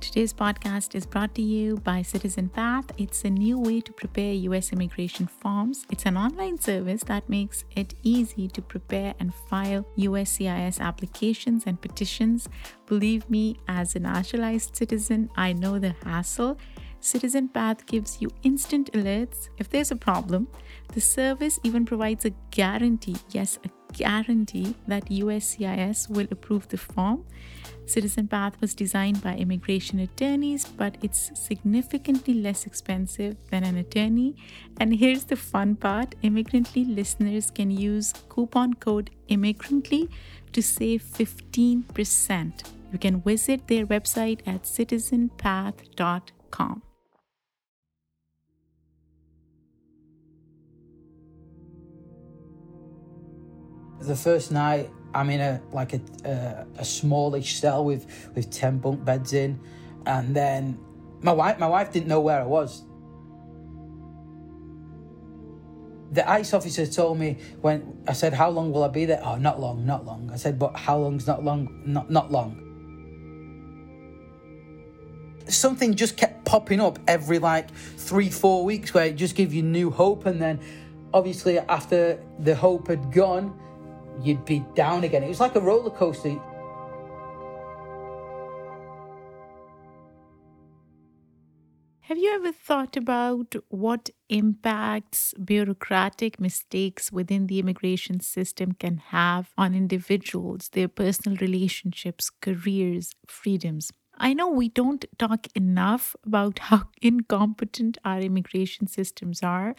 Today's podcast is brought to you by Citizen Path. It's a new way to prepare US immigration forms. It's an online service that makes it easy to prepare and file USCIS applications and petitions. Believe me, as a naturalized citizen, I know the hassle. Citizen Path gives you instant alerts if there's a problem. The service even provides a guarantee yes, a guarantee that USCIS will approve the form. Citizen Path was designed by immigration attorneys, but it's significantly less expensive than an attorney. And here's the fun part Immigrantly listeners can use coupon code Immigrantly to save 15%. You can visit their website at citizenpath.com. The first night, I'm in a like a a, a smallish cell with with ten bunk beds in, and then my wife my wife didn't know where I was. The ICE officer told me when I said, "How long will I be there?" Oh, not long, not long. I said, "But how long's not long? Not not long." Something just kept popping up every like three, four weeks where it just gave you new hope, and then obviously after the hope had gone you'd be down again. It was like a roller coaster. Have you ever thought about what impacts bureaucratic mistakes within the immigration system can have on individuals, their personal relationships, careers, freedoms? I know we don't talk enough about how incompetent our immigration systems are,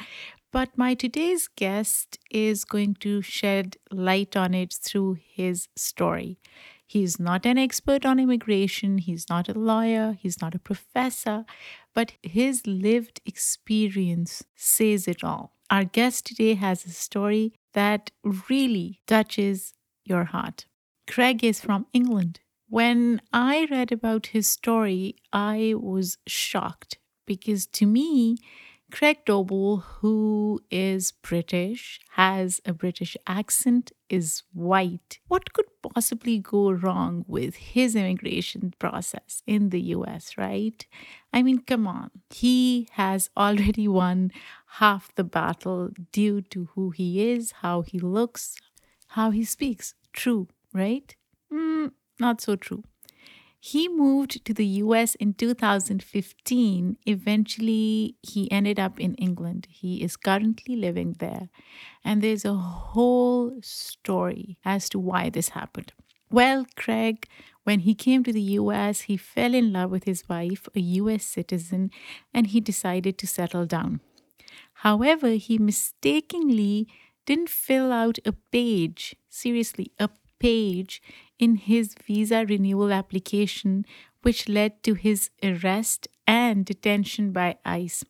but my today's guest is going to shed light on it through his story. He's not an expert on immigration, he's not a lawyer, he's not a professor, but his lived experience says it all. Our guest today has a story that really touches your heart. Craig is from England. When I read about his story, I was shocked because to me, Craig Doble, who is British, has a British accent, is white. What could possibly go wrong with his immigration process in the US, right? I mean, come on. He has already won half the battle due to who he is, how he looks, how he speaks. True, right? Mm, not so true. He moved to the US in 2015. Eventually, he ended up in England. He is currently living there. And there's a whole story as to why this happened. Well, Craig, when he came to the US, he fell in love with his wife, a US citizen, and he decided to settle down. However, he mistakenly didn't fill out a page, seriously, a page in his visa renewal application, which led to his arrest and detention by ICE.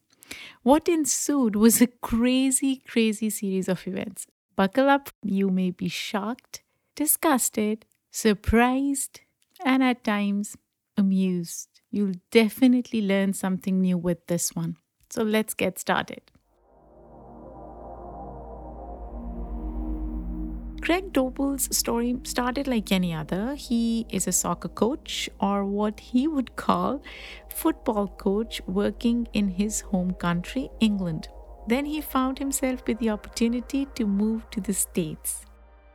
What ensued was a crazy, crazy series of events. Buckle up, you may be shocked, disgusted, surprised, and at times amused. You'll definitely learn something new with this one. So let's get started. Craig Doble's story started like any other. He is a soccer coach, or what he would call football coach, working in his home country, England. Then he found himself with the opportunity to move to the States.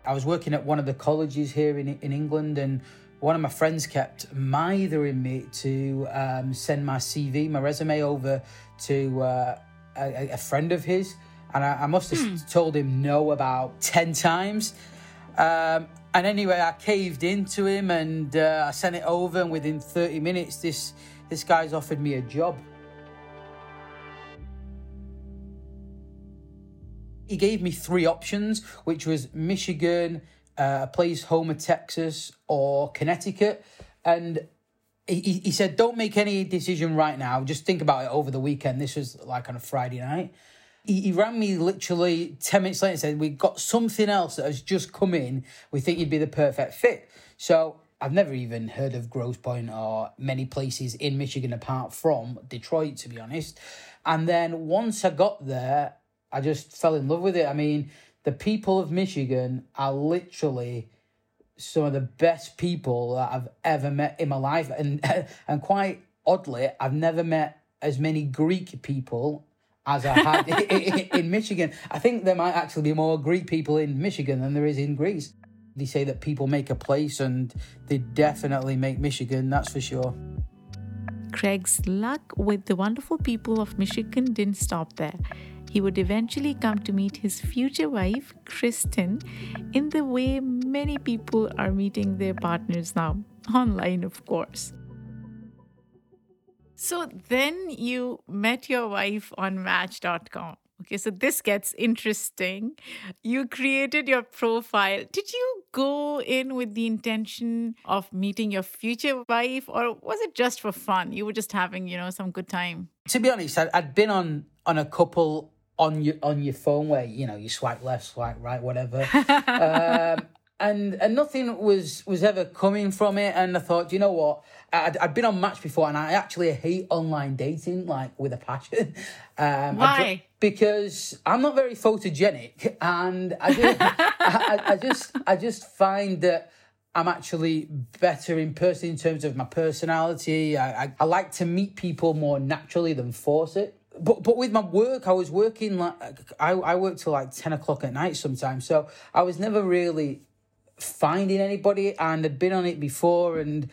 I was working at one of the colleges here in, in England, and one of my friends kept mithering me to um, send my CV, my resume over to uh, a, a friend of his and I, I must have hmm. told him no about 10 times. Um, and anyway, I caved into him and uh, I sent it over, and within 30 minutes, this, this guy's offered me a job. He gave me three options, which was Michigan, uh, a place Homer, Texas, or Connecticut. And he, he said, Don't make any decision right now. Just think about it over the weekend. This was like on a Friday night he, he rang me literally 10 minutes later and said, We've got something else that has just come in. We think you'd be the perfect fit. So I've never even heard of Grosse Pointe or many places in Michigan apart from Detroit, to be honest. And then once I got there, I just fell in love with it. I mean, the people of Michigan are literally some of the best people that I've ever met in my life, and and quite oddly, I've never met as many Greek people as I had in, Michigan. I think there might actually be more Greek people in Michigan than there is in Greece. They say that people make a place, and they definitely make Michigan. That's for sure. Craig's luck with the wonderful people of Michigan didn't stop there. He would eventually come to meet his future wife, Kristen, in the way many people are meeting their partners now, online, of course. So then you met your wife on Match.com. Okay, so this gets interesting. You created your profile. Did you go in with the intention of meeting your future wife, or was it just for fun? You were just having, you know, some good time. To be honest, I'd, been on on a couple on your on your phone where you know you swipe left, swipe right, whatever. um, and and nothing was was ever coming from it. And I thought, you know what? I'd, I'd been on Match before, and I actually hate online dating like with a passion. Um, Why? because I'm not very photogenic, and I, just, I, I just I just find that. I'm actually better in person in terms of my personality. I, I, I, like to meet people more naturally than force it. But but with my work, I was working like I, I worked till like ten o'clock at night sometimes. So I was never really finding anybody and I'd been on it before and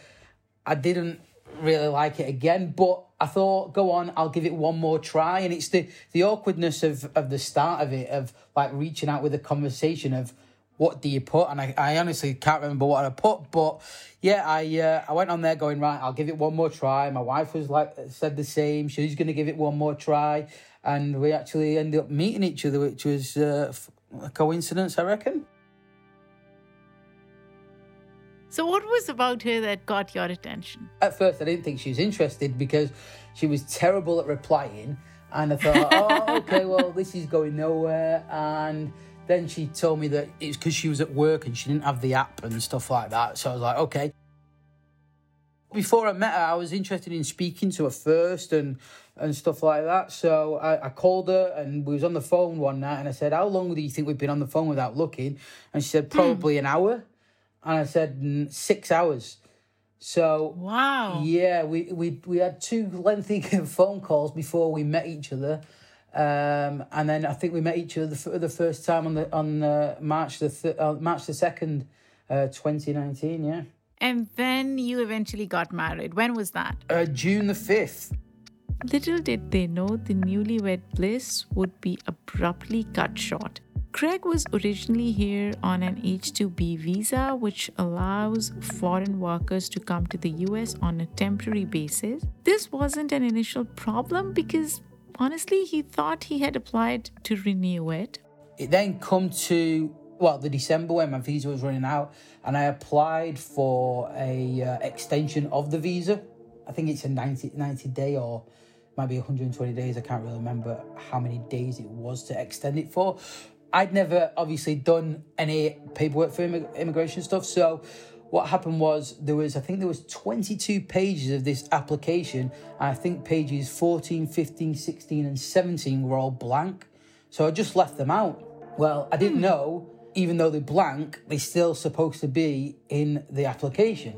I didn't really like it again. But I thought, go on, I'll give it one more try. And it's the, the awkwardness of, of the start of it, of like reaching out with a conversation of what do you put? And I, I honestly can't remember what I put, but yeah, I uh, I went on there going, right, I'll give it one more try. My wife was like, said the same. She's going to give it one more try. And we actually ended up meeting each other, which was uh, a coincidence, I reckon. So, what was about her that got your attention? At first, I didn't think she was interested because she was terrible at replying. And I thought, oh, okay, well, this is going nowhere. And then she told me that it's because she was at work and she didn't have the app and stuff like that. So I was like, okay. Before I met her, I was interested in speaking to her first and and stuff like that. So I, I called her and we was on the phone one night and I said, How long do you think we've been on the phone without looking? And she said, hmm. Probably an hour and I said six hours. So wow, yeah, we we we had two lengthy phone calls before we met each other, um, and then I think we met each other for the first time on the on uh, March the th- uh, March the second, uh, twenty nineteen. Yeah. And then you eventually got married. When was that? Uh, June the fifth. Little did they know the newlywed bliss would be abruptly cut short. Craig was originally here on an H2B visa, which allows foreign workers to come to the US on a temporary basis. This wasn't an initial problem because honestly, he thought he had applied to renew it. It then come to well, the December when my visa was running out, and I applied for a uh, extension of the visa. I think it's a 90, 90 day or might be 120 days. I can't really remember how many days it was to extend it for. I'd never obviously done any paperwork for immigration stuff. So what happened was there was, I think there was 22 pages of this application. I think pages 14, 15, 16 and 17 were all blank. So I just left them out. Well, I didn't hmm. know, even though they're blank, they're still supposed to be in the application.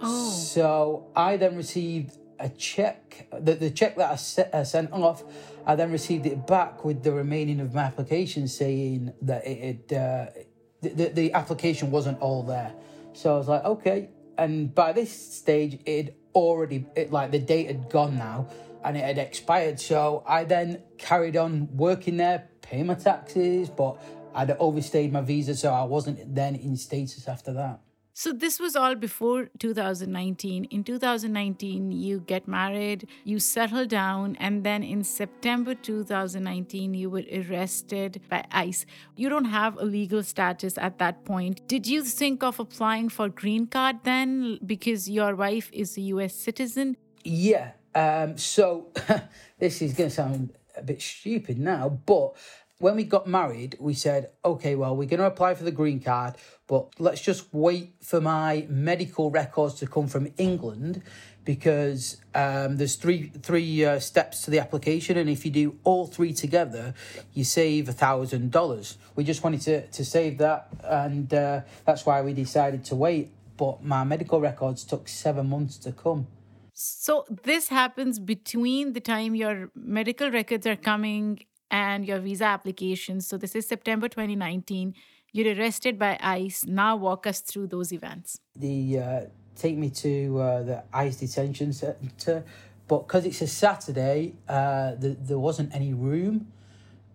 Oh. So I then received a check, the, the check that I, set, I sent off I then received it back with the remaining of my application saying that it, it uh, the, the application wasn't all there. So I was like, okay. And by this stage, it already, it, like the date had gone now and it had expired. So I then carried on working there, paying my taxes, but I'd overstayed my visa. So I wasn't then in status after that. So this was all before 2019. In 2019, you get married, you settle down, and then in September 2019, you were arrested by ICE. You don't have a legal status at that point. Did you think of applying for green card then because your wife is a US citizen? Yeah. Um, so this is going to sound a bit stupid now, but when we got married, we said, okay, well, we're going to apply for the green card, but let's just wait for my medical records to come from England because um, there's three three uh, steps to the application, and if you do all three together, you save a thousand dollars. We just wanted to to save that, and uh, that's why we decided to wait. But my medical records took seven months to come. So this happens between the time your medical records are coming and your visa application. So this is September 2019. You're arrested by ICE. Now walk us through those events. The uh, take me to uh, the ICE detention centre, but because it's a Saturday, uh, the, there wasn't any room,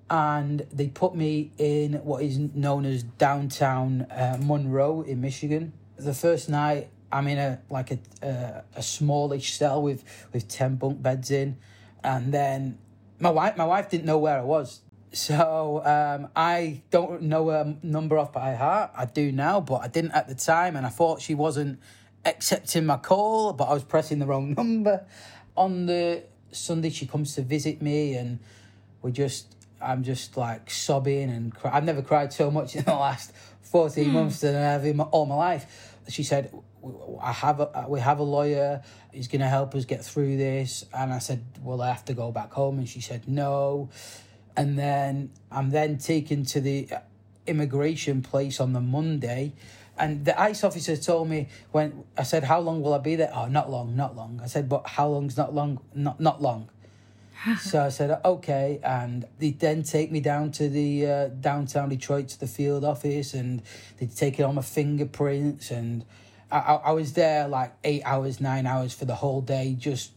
and they put me in what is known as downtown uh, Monroe in Michigan. The first night, I'm in a like a a, a smallish cell with with ten bunk beds in, and then my wife my wife didn't know where I was. So um, I don't know her number off by heart. I do now, but I didn't at the time, and I thought she wasn't accepting my call, but I was pressing the wrong number. On the Sunday, she comes to visit me, and we just, I'm just like sobbing and cry. I've never cried so much in the last 14 mm. months than I have in my, all my life. She said, I have a, we have a lawyer. He's going to help us get through this. And I said, well, I have to go back home. And she said, no. And then I'm then taken to the immigration place on the Monday and the ICE officer told me when I said, "How long will I be there?" Oh, not long, not long. I said, "But how long's not long? Not not long." so I said, "Okay," and they then take me down to the uh, downtown Detroit to the field office, and they take it on my fingerprints, and I, I, was there like eight hours, nine hours for the whole day, just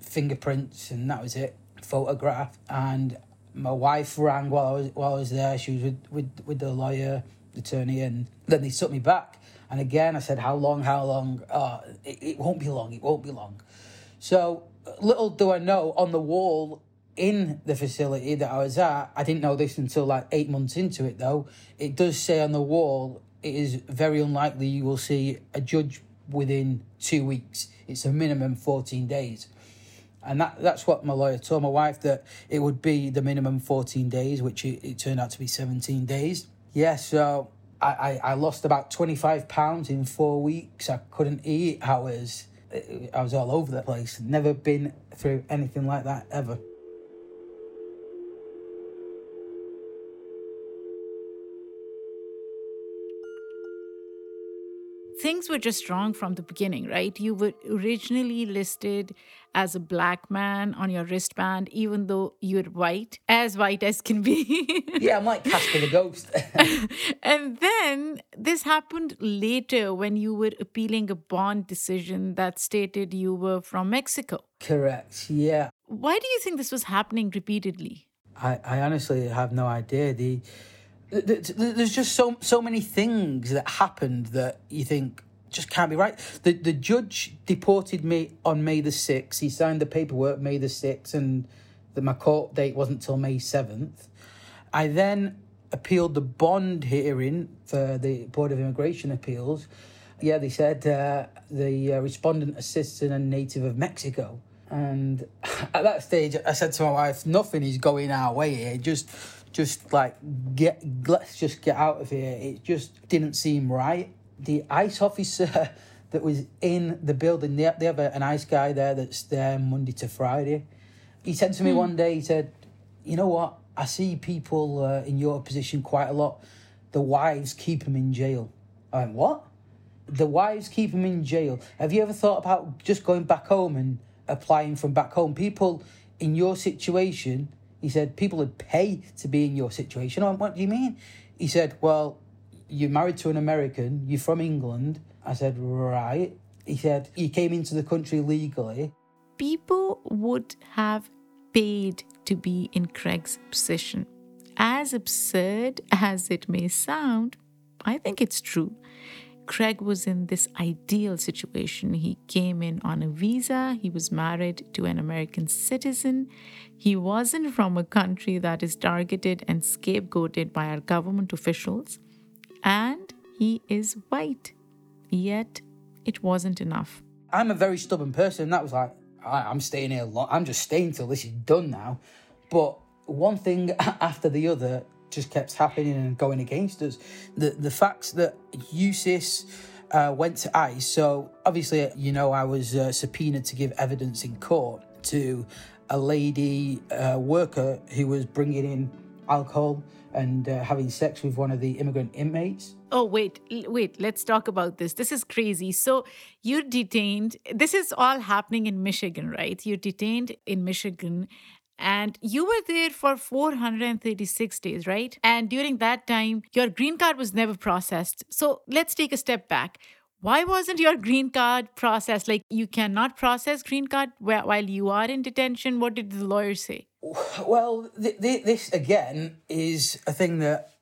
fingerprints, and that was it. Photograph, and my wife rang while I was while I was there. She was with with, with the lawyer the attorney, and then they took me back. And again, I said, "How long? How long? Uh, it, it won't be long. It won't be long." So little do I know, on the wall in the facility that I was at, I didn't know this until like eight months into it. Though it does say on the wall, it is very unlikely you will see a judge within two weeks. It's a minimum fourteen days. And that, that's what my lawyer told my wife that it would be the minimum 14 days, which it, it turned out to be 17 days yeah, so I, I, I lost about 25 pounds in four weeks. I couldn't eat. I was, I was all over the place. Never been through anything like that ever. Things were just wrong from the beginning, right? You were originally listed as a black man on your wristband, even though you're white, as white as can be. yeah, I'm like Casper the Ghost. and then this happened later when you were appealing a bond decision that stated you were from Mexico. Correct, yeah. Why do you think this was happening repeatedly? I, I honestly have no idea. The there's just so so many things that happened that you think just can't be right. The the judge deported me on May the sixth. He signed the paperwork May the sixth, and that my court date wasn't till May seventh. I then appealed the bond hearing for the Board of Immigration Appeals. Yeah, they said uh, the uh, respondent assistant and native of Mexico. And at that stage, I said to my wife, "Nothing is going our way here. Just just like get let's just get out of here. It just didn't seem right. The ICE officer that was in the building, they, they have a, an ICE guy there that's there Monday to Friday. He said to me mm. one day, he said, "You know what? I see people uh, in your position quite a lot. The wives keep them in jail." I went, "What?" The wives keep them in jail. Have you ever thought about just going back home and applying from back home? People in your situation he said, people would pay to be in your situation. I went, what do you mean? He said, well, you're married to an American, you're from England. I said, right. He said, you came into the country legally. People would have paid to be in Craig's position. As absurd as it may sound, I think it's true. Craig was in this ideal situation. He came in on a visa, he was married to an American citizen, he wasn't from a country that is targeted and scapegoated by our government officials, and he is white. Yet, it wasn't enough. I'm a very stubborn person. That was like, I'm staying here long. I'm just staying till this is done now. But one thing after the other just kept happening and going against us. The the facts that USIS uh, went to ICE. So obviously, you know, I was uh, subpoenaed to give evidence in court to a lady uh, worker who was bringing in alcohol and uh, having sex with one of the immigrant inmates. Oh, wait, wait, let's talk about this. This is crazy. So, you're detained. This is all happening in Michigan, right? You're detained in Michigan and you were there for 436 days, right? And during that time, your green card was never processed. So, let's take a step back why wasn't your green card processed? Like you cannot process green card while you are in detention. What did the lawyer say? Well, th- th- this again is a thing that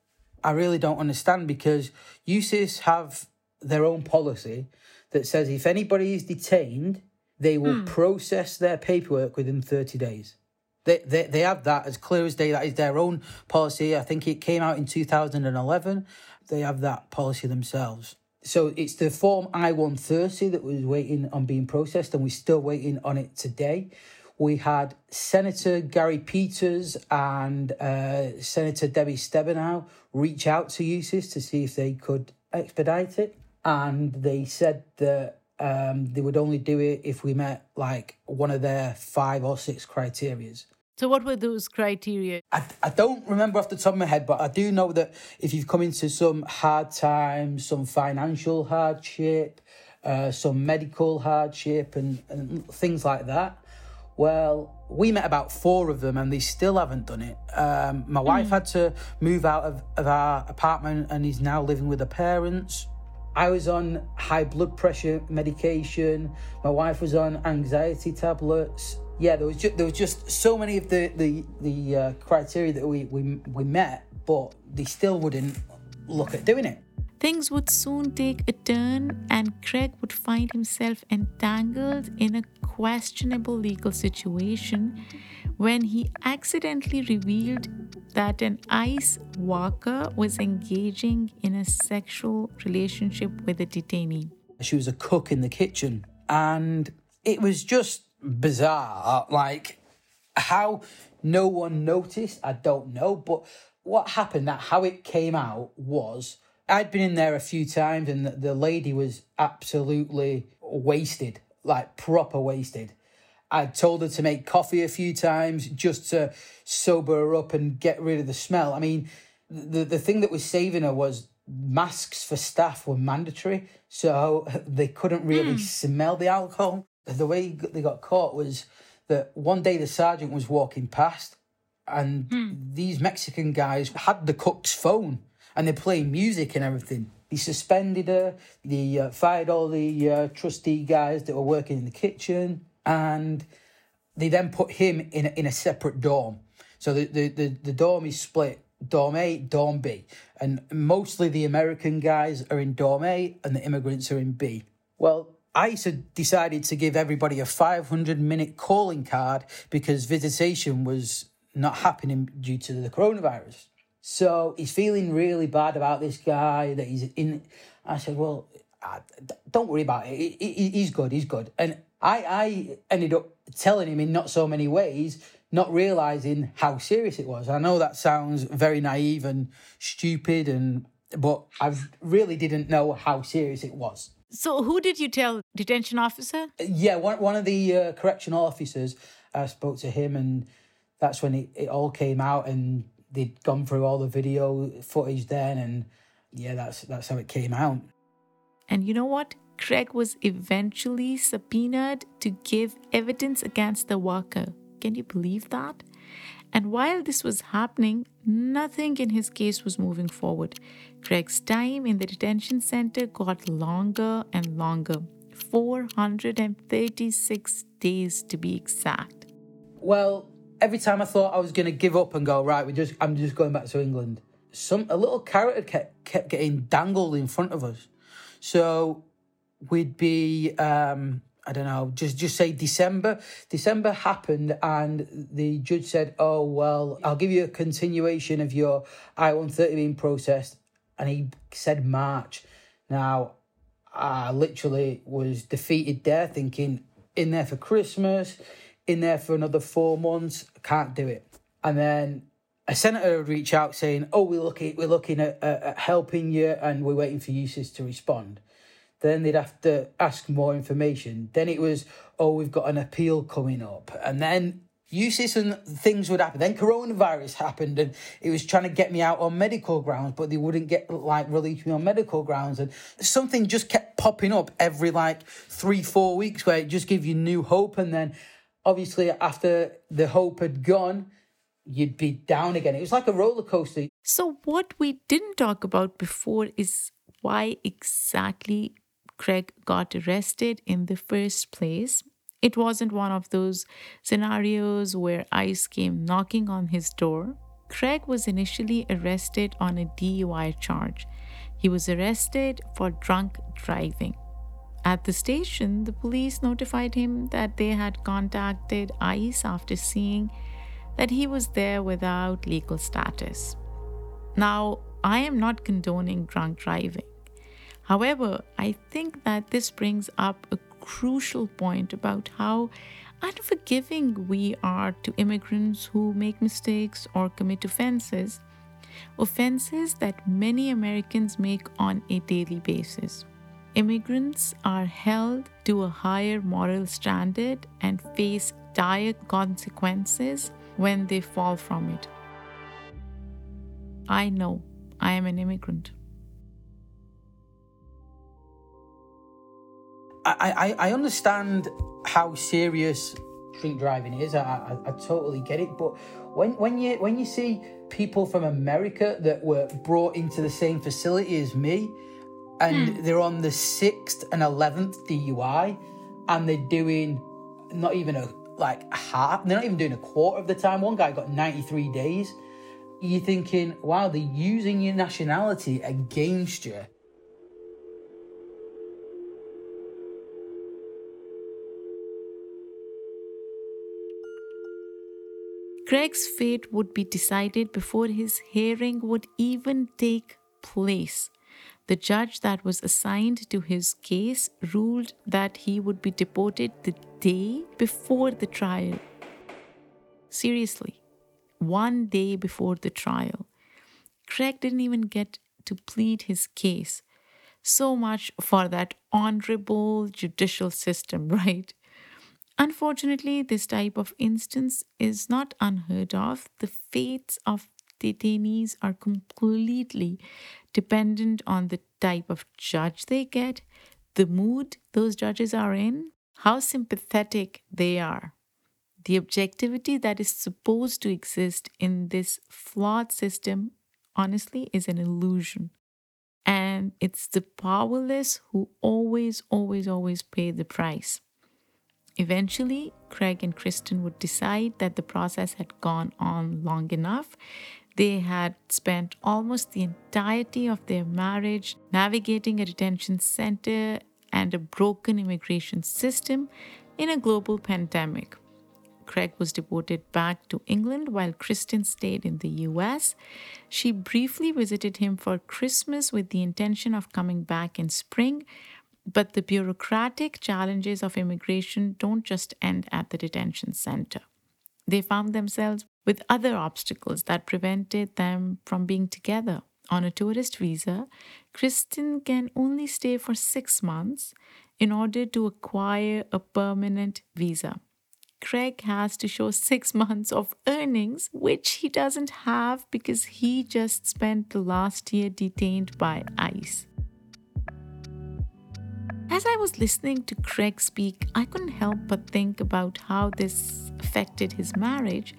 I really don't understand because USIS have their own policy that says if anybody is detained, they will hmm. process their paperwork within 30 days. They, they, they have that as clear as day. That is their own policy. I think it came out in 2011. They have that policy themselves so it's the form I 130 that was waiting on being processed, and we're still waiting on it today. We had Senator Gary Peters and uh, Senator Debbie Stabenow reach out to USIS to see if they could expedite it. And they said that um, they would only do it if we met like one of their five or six criterias. So, what were those criteria? I, I don't remember off the top of my head, but I do know that if you've come into some hard times, some financial hardship, uh, some medical hardship, and, and things like that, well, we met about four of them and they still haven't done it. Um, my wife mm. had to move out of, of our apartment and is now living with her parents. I was on high blood pressure medication. My wife was on anxiety tablets yeah, there was just, there was just so many of the the the uh, criteria that we, we we met, but they still wouldn't look at doing it. Things would soon take a turn, and Craig would find himself entangled in a questionable legal situation when he accidentally revealed that an ICE worker was engaging in a sexual relationship with a detainee. She was a cook in the kitchen, and it was just bizarre. Like how no one noticed, I don't know. But what happened, that how it came out was I'd been in there a few times and the, the lady was absolutely wasted, like proper wasted. I'd told her to make coffee a few times just to sober her up and get rid of the smell. I mean, the the thing that was saving her was masks for staff were mandatory, so they couldn't really mm. smell the alcohol the way they got caught was that one day the sergeant was walking past and hmm. these Mexican guys had the cook's phone and they're playing music and everything. They suspended her, they uh, fired all the uh, trustee guys that were working in the kitchen, and they then put him in a, in a separate dorm. So the, the, the, the dorm is split Dorm A, Dorm B. And mostly the American guys are in Dorm A and the immigrants are in B. Well, ICE had decided to give everybody a 500 minute calling card because visitation was not happening due to the coronavirus. So he's feeling really bad about this guy that he's in. I said, well, don't worry about it. He's good. He's good. And I, I ended up telling him in not so many ways, not realizing how serious it was. I know that sounds very naive and stupid, and but I really didn't know how serious it was. So, who did you tell? Detention officer? Yeah, one one of the uh, correctional officers. I spoke to him, and that's when it, it all came out, and they'd gone through all the video footage then, and yeah, that's that's how it came out. And you know what? Craig was eventually subpoenaed to give evidence against the worker. Can you believe that? And while this was happening, nothing in his case was moving forward. Craig's time in the detention center got longer and longer 436 days to be exact. Well, every time I thought I was going to give up and go, right, we just, I'm just going back to England, some a little carrot kept, kept getting dangled in front of us. So we'd be um, I don't know, just just say December. December happened, and the judge said, "Oh well, I'll give you a continuation of your I one thirty being processed," and he said March. Now, I literally was defeated there, thinking in there for Christmas, in there for another four months. Can't do it. and then a senator would reach out saying, "Oh, we're looking, we're looking at, at, at helping you, and we're waiting for USIS to respond." Then they'd have to ask more information. Then it was, "Oh, we've got an appeal coming up," and then USIS and things would happen. Then coronavirus happened, and it was trying to get me out on medical grounds, but they wouldn't get like release me on medical grounds, and something just kept popping up every like three, four weeks where it just gave you new hope, and then obviously after the hope had gone you'd be down again. It was like a roller coaster. So, what we didn't talk about before is why exactly Craig got arrested in the first place. It wasn't one of those scenarios where ICE came knocking on his door. Craig was initially arrested on a DUI charge. He was arrested for drunk driving. At the station, the police notified him that they had contacted ICE after seeing that he was there without legal status. Now, I am not condoning drunk driving. However, I think that this brings up a crucial point about how unforgiving we are to immigrants who make mistakes or commit offenses, offenses that many Americans make on a daily basis. Immigrants are held to a higher moral standard and face dire consequences when they fall from it. I know I am an immigrant. I, I, I understand how serious drink driving is. I, I, I totally get it. But when, when you when you see people from America that were brought into the same facility as me, and hmm. they're on the sixth and eleventh DUI, and they're doing not even a like half, they're not even doing a quarter of the time. One guy got 93 days. You're thinking, wow, they're using your nationality against you. Craig's fate would be decided before his hearing would even take place. The judge that was assigned to his case ruled that he would be deported the day before the trial. Seriously, one day before the trial. Craig didn't even get to plead his case. So much for that honorable judicial system, right? Unfortunately, this type of instance is not unheard of. The fates of detainees are completely dependent on the type of judge they get, the mood those judges are in, how sympathetic they are. The objectivity that is supposed to exist in this flawed system, honestly, is an illusion. And it's the powerless who always, always, always pay the price. Eventually, Craig and Kristen would decide that the process had gone on long enough they had spent almost the entirety of their marriage navigating a detention center and a broken immigration system in a global pandemic. Craig was deported back to England while Kristen stayed in the US. She briefly visited him for Christmas with the intention of coming back in spring, but the bureaucratic challenges of immigration don't just end at the detention center. They found themselves with other obstacles that prevented them from being together. On a tourist visa, Kristen can only stay for six months in order to acquire a permanent visa. Craig has to show six months of earnings, which he doesn't have because he just spent the last year detained by ICE. As I was listening to Craig speak, I couldn't help but think about how this affected his marriage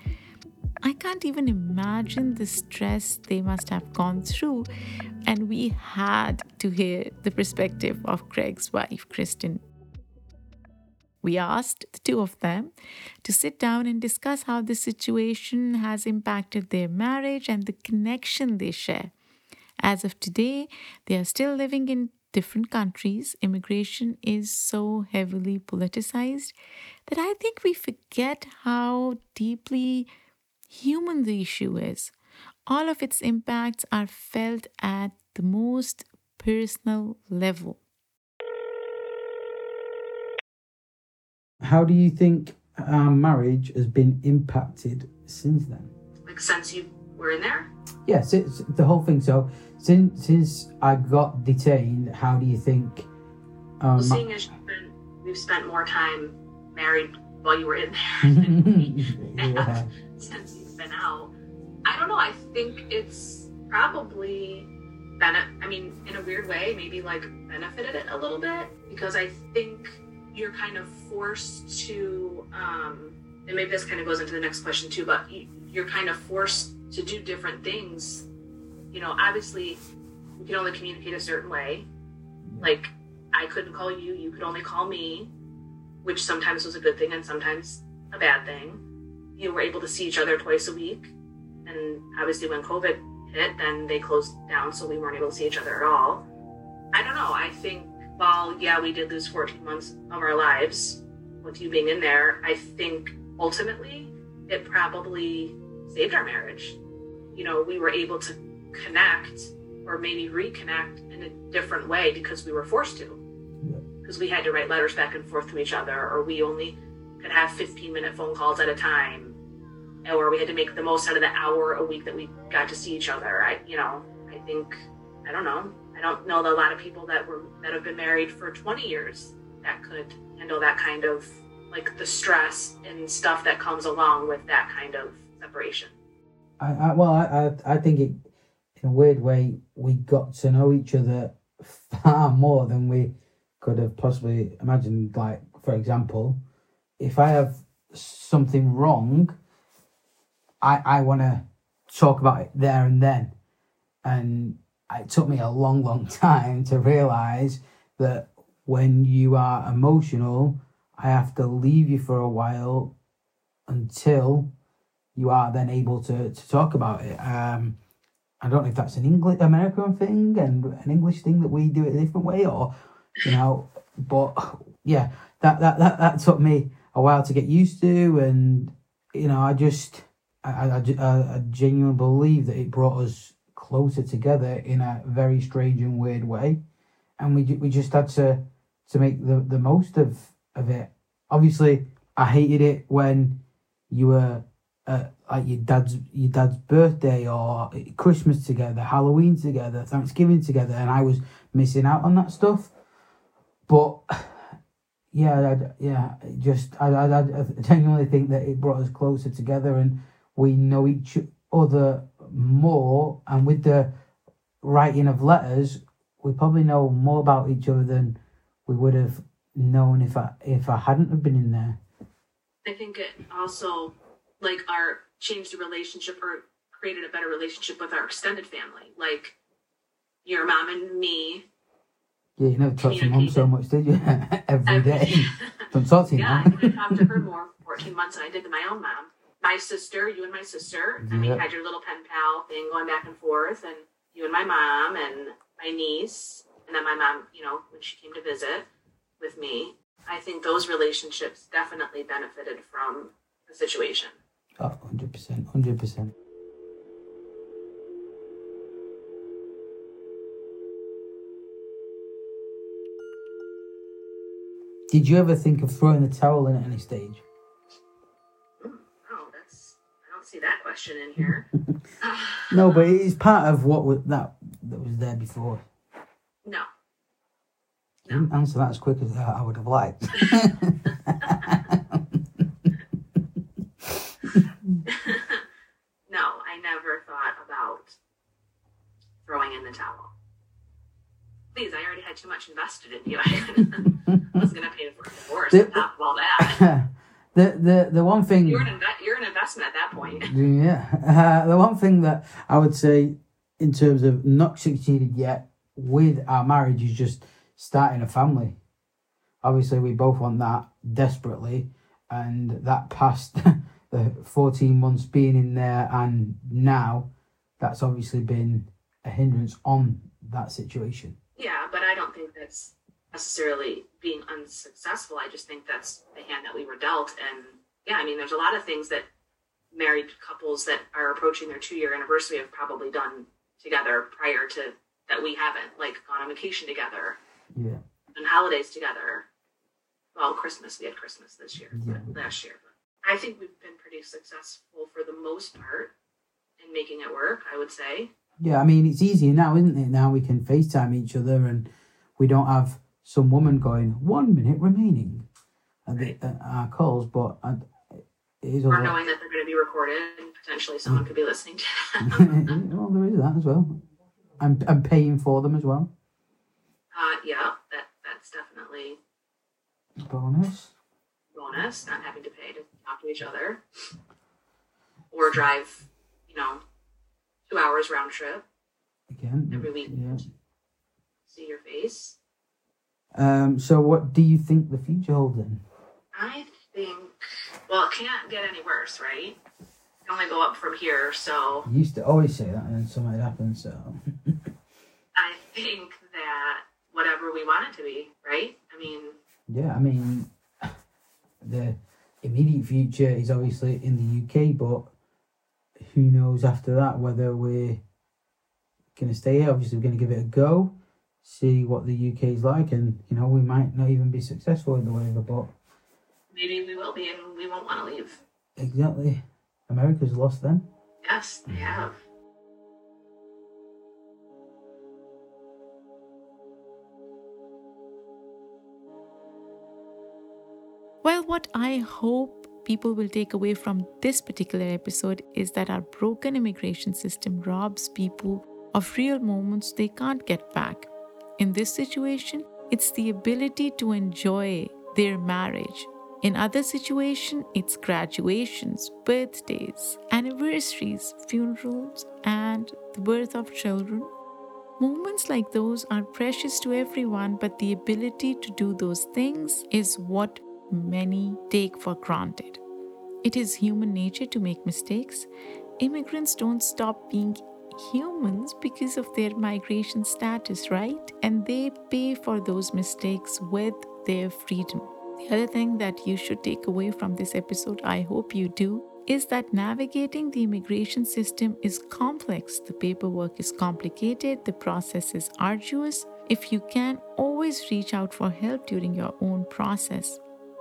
I can't even imagine the stress they must have gone through. And we had to hear the perspective of Craig's wife, Kristen. We asked the two of them to sit down and discuss how the situation has impacted their marriage and the connection they share. As of today, they are still living in different countries. Immigration is so heavily politicized that I think we forget how deeply human the issue is. All of its impacts are felt at the most personal level. How do you think our marriage has been impacted since then? like since you were in there? Yes, it's the whole thing. So since since I got detained, how do you think? Um, Well, seeing as we've spent more time married while you were in there than yeah. since you've been out. I don't know. I think it's probably bene- I mean, in a weird way, maybe like benefited it a little bit because I think you're kind of forced to, um, and maybe this kind of goes into the next question too, but you're kind of forced to do different things. You know, obviously, we can only communicate a certain way. Like, I couldn't call you, you could only call me, which sometimes was a good thing and sometimes a bad thing. You were able to see each other twice a week. And obviously, when COVID hit, then they closed down, so we weren't able to see each other at all. I don't know. I think while, yeah, we did lose 14 months of our lives with you being in there, I think ultimately it probably saved our marriage. You know, we were able to connect or maybe reconnect in a different way because we were forced to. Because we had to write letters back and forth to each other, or we only could have 15 minute phone calls at a time, or we had to make the most out of the hour a week that we got to see each other. I, you know, I think, I don't know. I don't know a lot of people that were that have been married for 20 years that could handle that kind of like the stress and stuff that comes along with that kind of separation. I, I well, I, I I think it in a weird way we got to know each other far more than we could have possibly imagined. Like for example, if I have something wrong, I I want to talk about it there and then, and it took me a long, long time to realize that when you are emotional, I have to leave you for a while until you are then able to, to talk about it. Um, I don't know if that's an English American thing and an English thing that we do it a different way, or you know, but yeah, that that that, that took me a while to get used to, and you know, I just I I, I, genuinely believe that it brought us closer together in a very strange and weird way, and we we just had to to make the the most of of it. Obviously, I hated it when you were Uh, at like your dad's your dad's birthday or Christmas together, Halloween together, Thanksgiving together, and I was missing out on that stuff. But yeah, I, yeah, just I, I, I genuinely think that it brought us closer together, and we know each other more. And with the writing of letters, we probably know more about each other than we would have known if I if I hadn't have been in there. I think it also like our changed the relationship or created a better relationship with our extended family. Like your mom and me. Yeah, you never talked to mom so much, did you? Every day. Don't talk to your yeah, I could to her more for 14 months than I did to my own mom. My sister, you and my sister. I mean, you had your little pen pal thing going back and forth, and you and my mom and my niece, and then my mom, you know, when she came to visit with me. I think those relationships definitely benefited from the situation. Oh, 100%. 100%. Did you ever think of throwing the towel in at any stage? Oh, that's I don't see that question in here. No, but it is part of what was that that was there before. no. You didn't answer that as quick as I would have liked. no, I never thought about throwing in the towel. Please, I already had too much invested in you. I was going to pay for a divorce on top of all that. the the the one thing You're an, inve- you're an investment at that point. Yeah. Uh, the one thing that I would say in terms of not succeeded yet with our marriage is just starting a family. Obviously, we both want that desperately, and that past the 14 months being in there and now, that's obviously been a hindrance on that situation. Yeah, but I don't think that's necessarily being unsuccessful. I just think that's the hand that we were dealt. And yeah, I mean, there's a lot of things that married couples that are approaching their two year anniversary have probably done together prior to that we haven't, like gone on vacation together Yeah. and holidays together. Well, Christmas, we had Christmas this year, Yeah. last year. But I think we've been pretty successful for the most part. in making it work. I would say. Yeah, I mean it's easier now, isn't it? Now we can FaceTime each other, and we don't have some woman going one minute remaining at, the, at our calls. But I, it is a Or lot. knowing that they're going to be recorded and potentially someone could be listening to them. well, there is that as well. I'm I'm paying for them as well. uh, yeah, that that's definitely Bonus. bonus. Not having to pay to talk to each other or drive, you know, two hours round trip Again. every week. Yeah. See your face. Um. So, what do you think the future holds then? I think. Well, it can't get any worse, right? It can only go up from here. So You used to always say that, and then something happened. So. I think that whatever we want it to be, right? I mean, Yeah, I mean, the immediate future is obviously in the UK, but who knows after that whether we're going to stay here? Obviously, we're going to give it a go, see what the UK is like, and you know, we might not even be successful in the whatever, but maybe we will be, and we won't want to leave. exactly, America's lost them. Yes, they mm. have. Well, what I hope people will take away from this particular episode is that our broken immigration system robs people of real moments they can't get back. In this situation, it's the ability to enjoy their marriage. In other situations, it's graduations, birthdays, anniversaries, funerals, and the birth of children. Moments like those are precious to everyone, but the ability to do those things is what many take for granted. It is human nature to make mistakes. Immigrants don't stop being humans because of their migration status, right? And they pay for those mistakes with their freedom. The other thing that you should take away from this episode, I hope you do, is that navigating the immigration system is complex. The paperwork is complicated, the process is arduous. If you can, always reach out for help during your own process.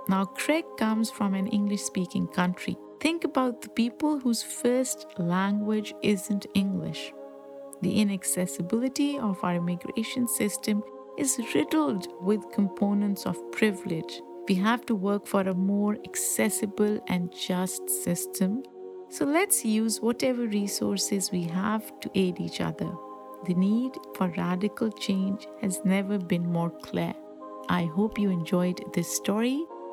Now, Craig comes from an English speaking country. Think about the people whose first language isn't English. The inaccessibility of our immigration system is riddled with components of privilege. We have to work for a more accessible and just system. So let's use whatever resources we have to aid each other. The need for radical change has never been more clear. I hope you enjoyed this story.